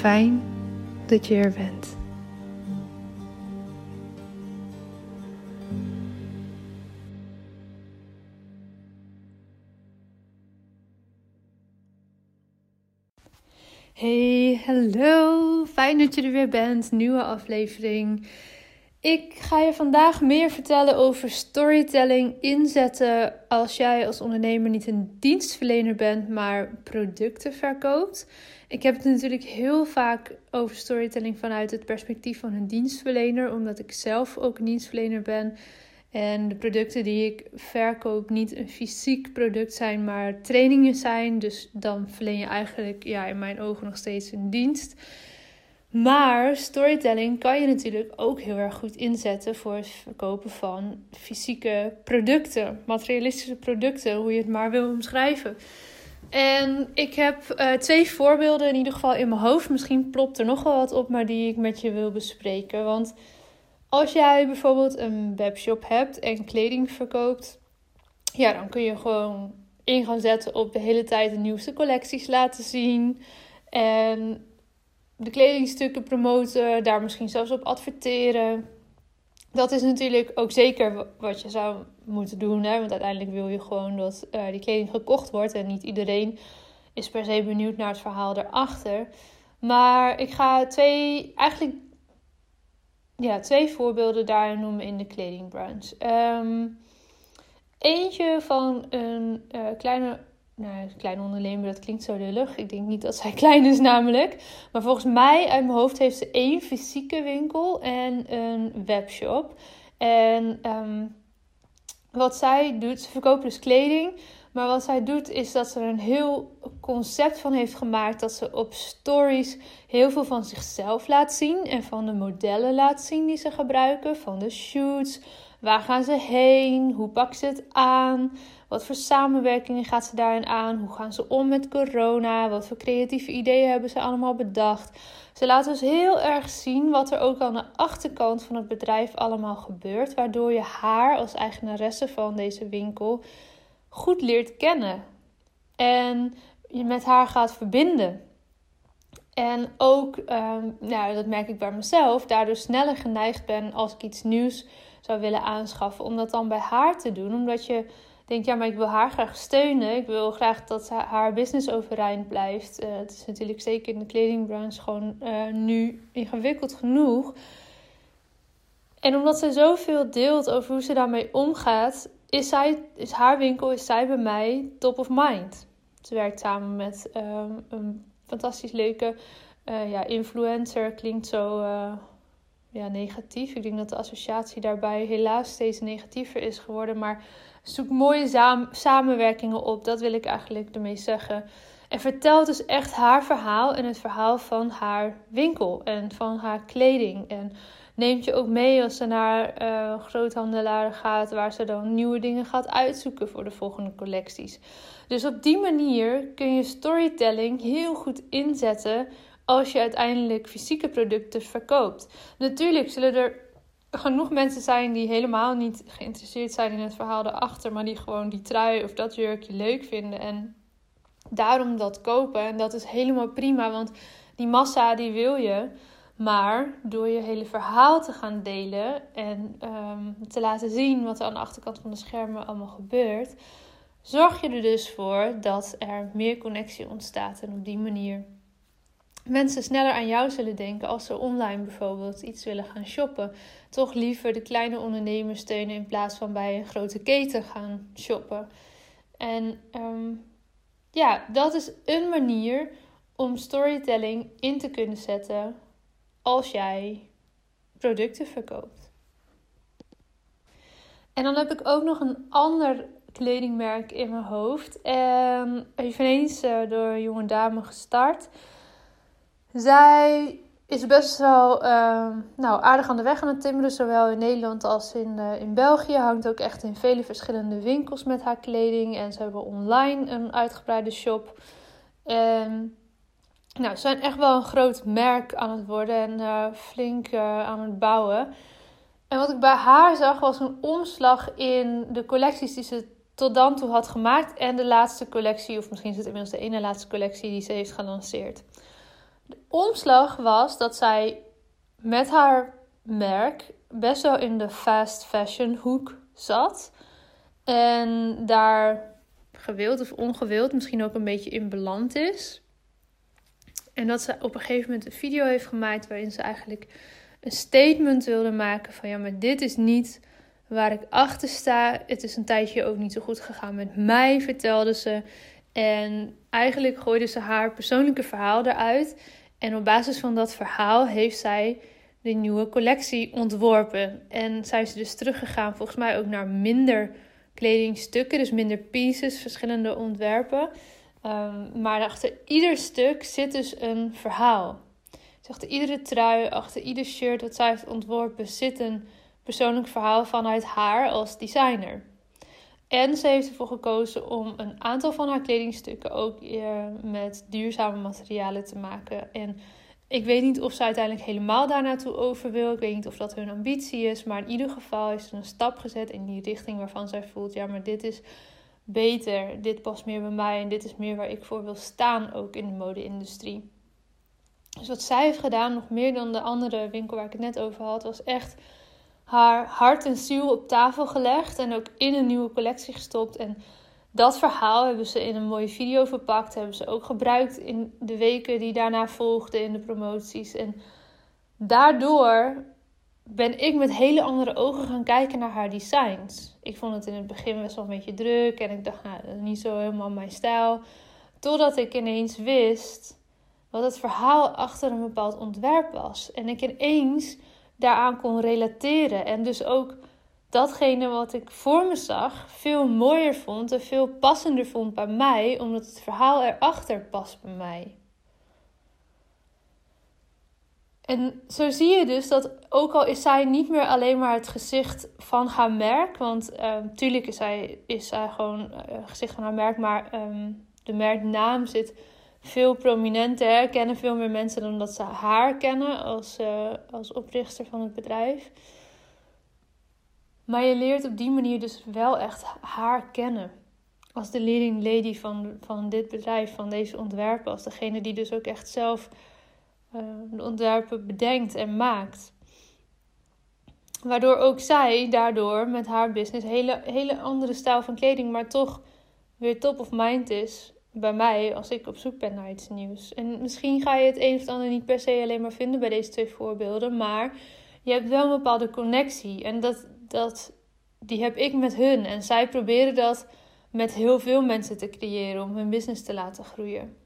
Fijn dat je er bent. Hey, hallo. Fijn dat je er weer bent. Nieuwe aflevering. Ik ga je vandaag meer vertellen over storytelling inzetten als jij als ondernemer niet een dienstverlener bent, maar producten verkoopt. Ik heb het natuurlijk heel vaak over storytelling vanuit het perspectief van een dienstverlener, omdat ik zelf ook een dienstverlener ben. En de producten die ik verkoop niet een fysiek product zijn, maar trainingen zijn. Dus dan verleen je eigenlijk ja, in mijn ogen nog steeds een dienst. Maar storytelling kan je natuurlijk ook heel erg goed inzetten voor het verkopen van fysieke producten, materialistische producten, hoe je het maar wil omschrijven. En ik heb uh, twee voorbeelden in ieder geval in mijn hoofd. Misschien plopt er nog wel wat op, maar die ik met je wil bespreken. Want als jij bijvoorbeeld een webshop hebt en kleding verkoopt, ja, dan kun je gewoon in gaan zetten op de hele tijd de nieuwste collecties laten zien. En de kledingstukken promoten, daar misschien zelfs op adverteren. Dat is natuurlijk ook zeker wat je zou moeten doen. Hè? Want uiteindelijk wil je gewoon dat uh, die kleding gekocht wordt. En niet iedereen is per se benieuwd naar het verhaal erachter. Maar ik ga twee, eigenlijk ja, twee voorbeelden daarin noemen in de kledingbranche. Um, eentje van een uh, kleine nou, klein ondernemer, dat klinkt zo lullig. Ik denk niet dat zij klein is namelijk. Maar volgens mij, uit mijn hoofd, heeft ze één fysieke winkel en een webshop. En ehm, wat zij doet, ze verkopen dus kleding. Maar wat zij doet is dat ze er een heel concept van heeft gemaakt. Dat ze op stories heel veel van zichzelf laat zien. En van de modellen laat zien die ze gebruiken. Van de shoots. Waar gaan ze heen? Hoe pakken ze het aan? Wat voor samenwerkingen gaat ze daarin aan? Hoe gaan ze om met corona? Wat voor creatieve ideeën hebben ze allemaal bedacht? Ze laten dus heel erg zien wat er ook aan de achterkant van het bedrijf allemaal gebeurt. Waardoor je haar als eigenaresse van deze winkel goed leert kennen. En je met haar gaat verbinden. En ook, um, nou, dat merk ik bij mezelf, daardoor sneller geneigd ben als ik iets nieuws zou willen aanschaffen, om dat dan bij haar te doen. Omdat je denkt, ja, maar ik wil haar graag steunen. Ik wil graag dat haar business overeind blijft. Uh, het is natuurlijk zeker in de kledingbranche gewoon uh, nu ingewikkeld genoeg. En omdat ze zoveel deelt over hoe ze daarmee omgaat, is, zij, is haar winkel, is zij bij mij top of mind. Ze werkt samen met um, een fantastisch leuke uh, ja, influencer. Klinkt zo uh, ja, negatief. Ik denk dat de associatie daarbij helaas steeds negatiever is geworden. Maar zoek mooie samenwerkingen op. Dat wil ik eigenlijk ermee zeggen. En vertelt dus echt haar verhaal en het verhaal van haar winkel en van haar kleding. En neemt je ook mee als ze naar uh, gaat, waar ze dan nieuwe dingen gaat uitzoeken voor de volgende collecties. Dus op die manier kun je storytelling heel goed inzetten als je uiteindelijk fysieke producten verkoopt. Natuurlijk zullen er genoeg mensen zijn die helemaal niet geïnteresseerd zijn in het verhaal erachter, maar die gewoon die trui of dat jurkje leuk vinden en daarom dat kopen. En dat is helemaal prima, want die massa die wil je. Maar door je hele verhaal te gaan delen en um, te laten zien wat er aan de achterkant van de schermen allemaal gebeurt, zorg je er dus voor dat er meer connectie ontstaat. En op die manier mensen sneller aan jou zullen denken als ze online bijvoorbeeld iets willen gaan shoppen. Toch liever de kleine ondernemers steunen in plaats van bij een grote keten gaan shoppen. En um, ja, dat is een manier om storytelling in te kunnen zetten als jij producten verkoopt. En dan heb ik ook nog een ander kledingmerk in mijn hoofd. En eveneens uh, door een jonge dame gestart. Zij is best wel uh, nou, aardig aan de weg aan het timmeren, zowel in Nederland als in, uh, in België. Hangt ook echt in vele verschillende winkels met haar kleding. En ze hebben online een uitgebreide shop. En nou, ze zijn echt wel een groot merk aan het worden en uh, flink uh, aan het bouwen. En wat ik bij haar zag was een omslag in de collecties die ze tot dan toe had gemaakt. En de laatste collectie, of misschien is het inmiddels de ene laatste collectie die ze heeft gelanceerd. De omslag was dat zij met haar merk best wel in de fast fashion hoek zat. En daar gewild of ongewild misschien ook een beetje in beland is. En dat ze op een gegeven moment een video heeft gemaakt waarin ze eigenlijk een statement wilde maken van ja, maar dit is niet waar ik achter sta. Het is een tijdje ook niet zo goed gegaan met mij, vertelde ze. En eigenlijk gooide ze haar persoonlijke verhaal eruit. En op basis van dat verhaal heeft zij de nieuwe collectie ontworpen. En zijn ze dus teruggegaan, volgens mij ook naar minder kledingstukken, dus minder pieces, verschillende ontwerpen. Um, maar achter ieder stuk zit dus een verhaal. Dus achter iedere trui, achter ieder shirt dat zij heeft ontworpen, zit een persoonlijk verhaal vanuit haar als designer. En ze heeft ervoor gekozen om een aantal van haar kledingstukken ook uh, met duurzame materialen te maken. En ik weet niet of ze uiteindelijk helemaal daar naartoe over wil. Ik weet niet of dat hun ambitie is. Maar in ieder geval is er een stap gezet in die richting waarvan zij voelt: ja, maar dit is beter. Dit past meer bij mij en dit is meer waar ik voor wil staan, ook in de mode-industrie. Dus wat zij heeft gedaan, nog meer dan de andere winkel waar ik het net over had, was echt haar hart en ziel op tafel gelegd en ook in een nieuwe collectie gestopt. En dat verhaal hebben ze in een mooie video verpakt, hebben ze ook gebruikt in de weken die daarna volgden in de promoties. En daardoor ben ik met hele andere ogen gaan kijken naar haar designs. Ik vond het in het begin best wel een beetje druk en ik dacht, nou, dat is niet zo helemaal mijn stijl. Totdat ik ineens wist wat het verhaal achter een bepaald ontwerp was. En ik ineens daaraan kon relateren. En dus ook datgene wat ik voor me zag veel mooier vond en veel passender vond bij mij, omdat het verhaal erachter past bij mij. En zo zie je dus dat ook al is zij niet meer alleen maar het gezicht van haar merk, want natuurlijk ehm, is zij, is zij gewoon uh, gezicht van haar merk, maar um, de merknaam zit veel prominenter, kennen veel meer mensen dan dat ze haar kennen als, uh, als oprichter van het bedrijf. Maar je leert op die manier dus wel echt haar kennen. Als de leading lady van, van dit bedrijf, van deze ontwerpen. Als degene die dus ook echt zelf de ontwerpen bedenkt en maakt. Waardoor ook zij daardoor met haar business hele, hele andere stijl van kleding, maar toch weer top of mind is bij mij als ik op zoek ben naar iets nieuws. En misschien ga je het een of ander niet per se alleen maar vinden bij deze twee voorbeelden, maar je hebt wel een bepaalde connectie. En dat, dat, die heb ik met hun. En zij proberen dat met heel veel mensen te creëren om hun business te laten groeien.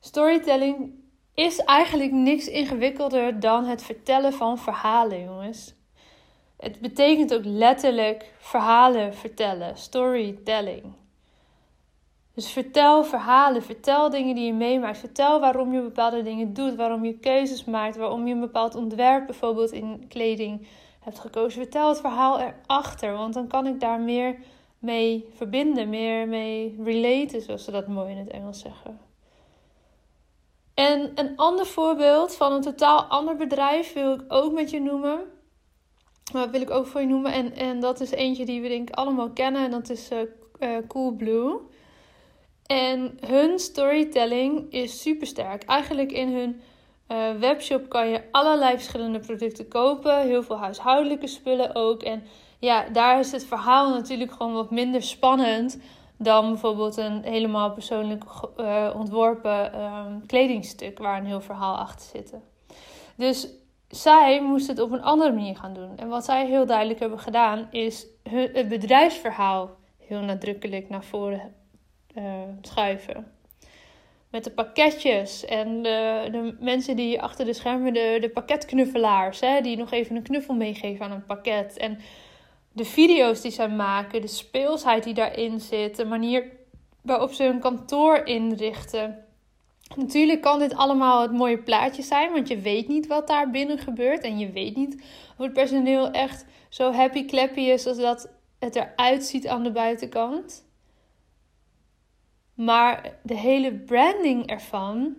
Storytelling is eigenlijk niks ingewikkelder dan het vertellen van verhalen, jongens. Het betekent ook letterlijk verhalen vertellen, storytelling. Dus vertel verhalen, vertel dingen die je meemaakt, vertel waarom je bepaalde dingen doet, waarom je keuzes maakt, waarom je een bepaald ontwerp bijvoorbeeld in kleding hebt gekozen. Vertel het verhaal erachter, want dan kan ik daar meer mee verbinden, meer mee relaten, zoals ze dat mooi in het Engels zeggen. En een ander voorbeeld van een totaal ander bedrijf wil ik ook met je noemen. Maar wil ik ook voor je noemen. En, en dat is eentje die we denk ik allemaal kennen. En dat is uh, uh, Coolblue. En hun storytelling is super sterk. Eigenlijk in hun uh, webshop kan je allerlei verschillende producten kopen. Heel veel huishoudelijke spullen ook. En ja, daar is het verhaal natuurlijk gewoon wat minder spannend dan bijvoorbeeld een helemaal persoonlijk uh, ontworpen um, kledingstuk waar een heel verhaal achter zit. Dus zij moest het op een andere manier gaan doen. En wat zij heel duidelijk hebben gedaan, is het bedrijfsverhaal heel nadrukkelijk naar voren uh, schuiven. Met de pakketjes en de, de, mensen die achter de schermen, de, de pakketknuffelaars, hè, die nog even een knuffel meegeven aan een pakket. En de video's die zij maken, de speelsheid die daarin zit, de manier waarop ze hun kantoor inrichten. Natuurlijk kan dit allemaal het mooie plaatje zijn, want je weet niet wat daar binnen gebeurt. En je weet niet of het personeel echt zo happy clappy is als dat het eruit ziet aan de buitenkant. Maar de hele branding ervan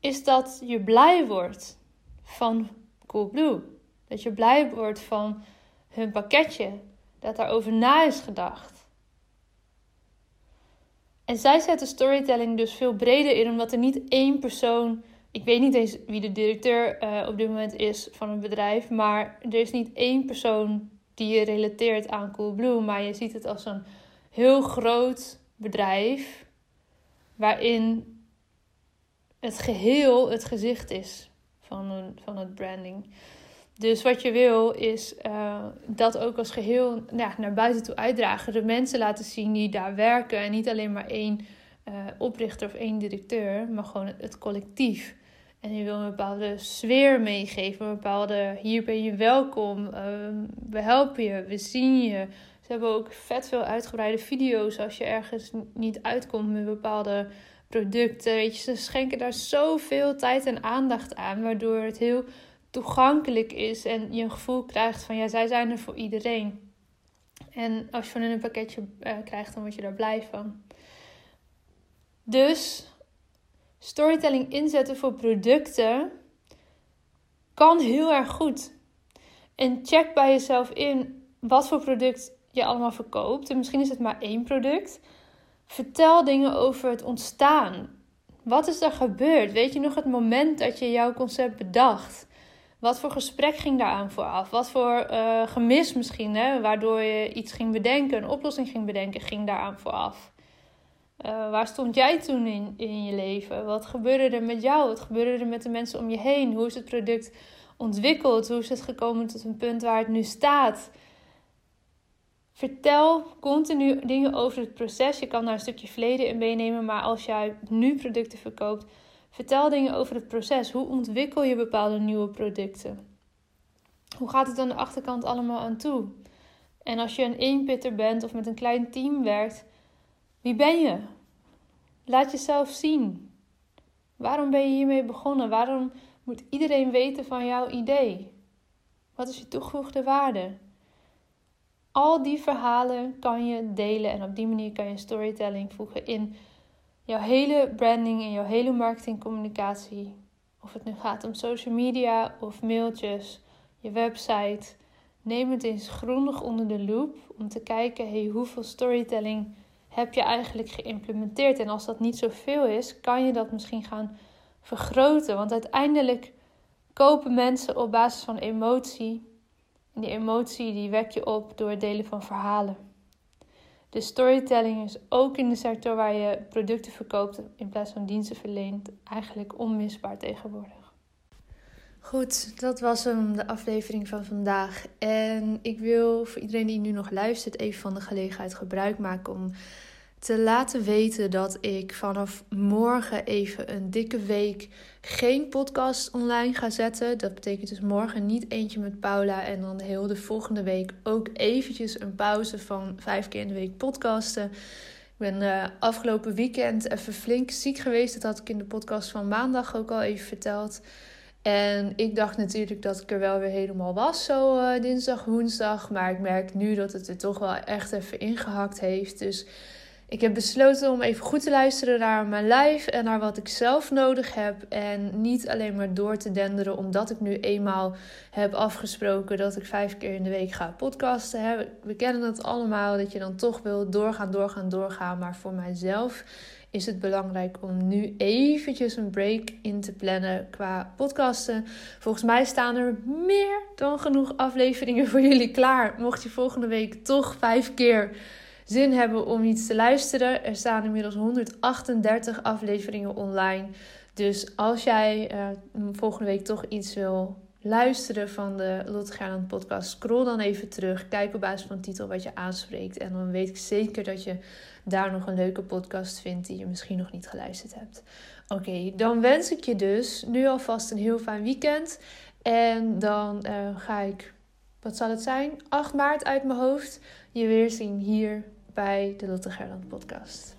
is dat je blij wordt van Coolblue. Dat je blij wordt van hun pakketje. Dat daarover na is gedacht. En zij zetten storytelling dus veel breder in, omdat er niet één persoon. Ik weet niet eens wie de directeur uh, op dit moment is van een bedrijf, maar er is niet één persoon die je relateert aan Coolblue, maar je ziet het als een heel groot bedrijf waarin het geheel het gezicht is van, van het branding. Dus wat je wil is uh, dat ook als geheel ja, naar buiten toe uitdragen. De mensen laten zien die daar werken. En niet alleen maar één uh, oprichter of één directeur, maar gewoon het, collectief. En je wil een bepaalde sfeer meegeven. Een bepaalde hier ben je welkom. Uh, we helpen je, we zien je. Ze hebben ook vet veel uitgebreide video's als je ergens niet uitkomt met bepaalde producten. Weet je, ze schenken daar zoveel tijd en aandacht aan, waardoor het heel toegankelijk is en je een gevoel krijgt van ja, zij zijn er voor iedereen. En als je van hun een pakketje uh, krijgt, dan word je daar blij van. Dus storytelling inzetten voor producten kan heel erg goed. En check bij jezelf in wat voor product je allemaal verkoopt. En misschien is het maar één product. Vertel dingen over het ontstaan. Wat is er gebeurd? Weet je nog het moment dat je jouw concept bedacht? Wat voor gesprek ging daaraan vooraf? Wat voor uh, gemis misschien, hè? waardoor je iets ging bedenken, een oplossing ging bedenken, ging daaraan vooraf? Uh, waar stond jij toen in, in je leven? Wat gebeurde er met jou? Wat gebeurde er met de mensen om je heen? Hoe is het product ontwikkeld? Hoe is het gekomen tot een punt waar het nu staat? Vertel continu dingen over het proces. Je kan daar een stukje verleden in meenemen, maar als jij nu producten verkoopt, vertel dingen over het proces. Hoe ontwikkel je bepaalde nieuwe producten? Hoe gaat het aan de achterkant allemaal aan toe? En als je een eenpitter bent of met een klein team werkt, wie ben je? Laat jezelf zien. Waarom ben je hiermee begonnen? Waarom moet iedereen weten van jouw idee? Wat is je toegevoegde waarde? Al die verhalen kan je delen en op die manier kan je storytelling voegen in jouw hele branding en jouw hele marketingcommunicatie. Of het nu gaat om social media of mailtjes, je website. Neem het eens grondig onder de loep om te kijken hey, hoeveel storytelling heb je eigenlijk geïmplementeerd. En als dat niet zoveel is, kan je dat misschien gaan vergroten. Want uiteindelijk kopen mensen op basis van emotie. En die emotie die wek je op door het delen van verhalen. Dus storytelling is ook in de sector waar je producten verkoopt in plaats van diensten verleent eigenlijk onmisbaar tegenwoordig. Goed, dat was hem, de aflevering van vandaag. En ik wil voor iedereen die nu nog luistert even van de gelegenheid gebruik maken om te laten weten dat ik vanaf morgen even een dikke week geen podcast online ga zetten. Dat betekent dus morgen niet eentje met Paula en dan heel de volgende week ook eventjes een pauze van vijf keer in de week podcasten. Ik ben uh, afgelopen weekend even flink ziek geweest. Dat had ik in de podcast van maandag ook al even verteld. En ik dacht natuurlijk dat ik er wel weer helemaal was, zo uh, dinsdag, woensdag. Maar ik merk nu dat het er toch wel echt even ingehakt heeft. Dus ik heb besloten om even goed te luisteren naar mijn lijf en naar wat ik zelf nodig heb. En niet alleen maar door te denderen, omdat ik nu eenmaal heb afgesproken dat ik vijf keer in de week ga podcasten. We kennen het allemaal, dat je dan toch wil doorgaan, doorgaan, doorgaan. Maar voor mijzelf is het belangrijk om nu eventjes een break in te plannen qua podcasten. Volgens mij staan er meer dan genoeg afleveringen voor jullie klaar. Mocht je volgende week toch vijf keer zin hebben om iets te luisteren. Er staan inmiddels 138 afleveringen online. Dus als jij uh, volgende week toch iets wil luisteren van de Lotte Gerland podcast, scroll dan even terug. Kijk op basis van titel wat je aanspreekt. En dan weet ik zeker dat je daar nog een leuke podcast vindt die je misschien nog niet geluisterd hebt. Oké, dan wens ik je dus nu alvast een heel fijn weekend. En dan uh, ga ik, wat zal het zijn? 8 maart uit mijn hoofd je weer zien hier bij de Lotte Gerland podcast.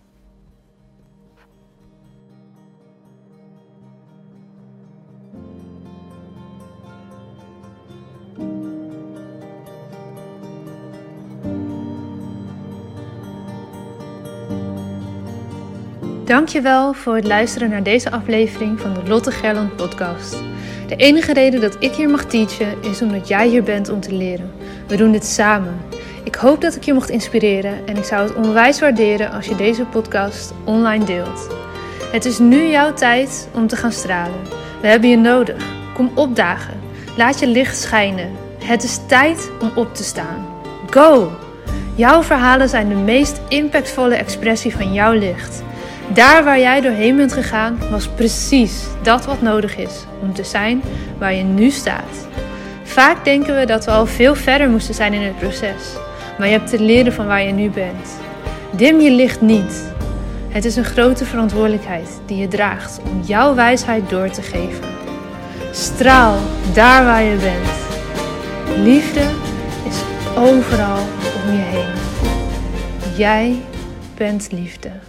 Dankjewel voor het luisteren naar deze aflevering van de Lotte Gerland podcast. De enige reden dat ik hier mag teachen is omdat jij hier bent om te leren. We doen dit samen. Ik hoop dat ik je mocht inspireren en ik zou het onwijs waarderen als je deze podcast online deelt. Het is nu jouw tijd om te gaan stralen. We hebben je nodig. Kom opdagen. Laat je licht schijnen. Het is tijd om op te staan. Go! Jouw verhalen zijn de meest impactvolle expressie van jouw licht. Daar waar jij doorheen bent gegaan, was precies dat wat nodig is om te zijn waar je nu staat. Vaak denken we dat we al veel verder moesten zijn in het proces maar je hebt te leren van waar je nu bent. Dim je licht niet. Het is een grote verantwoordelijkheid die je draagt om jouw wijsheid door te geven. Straal daar waar je bent. Liefde is overal om je heen. Jij bent liefde.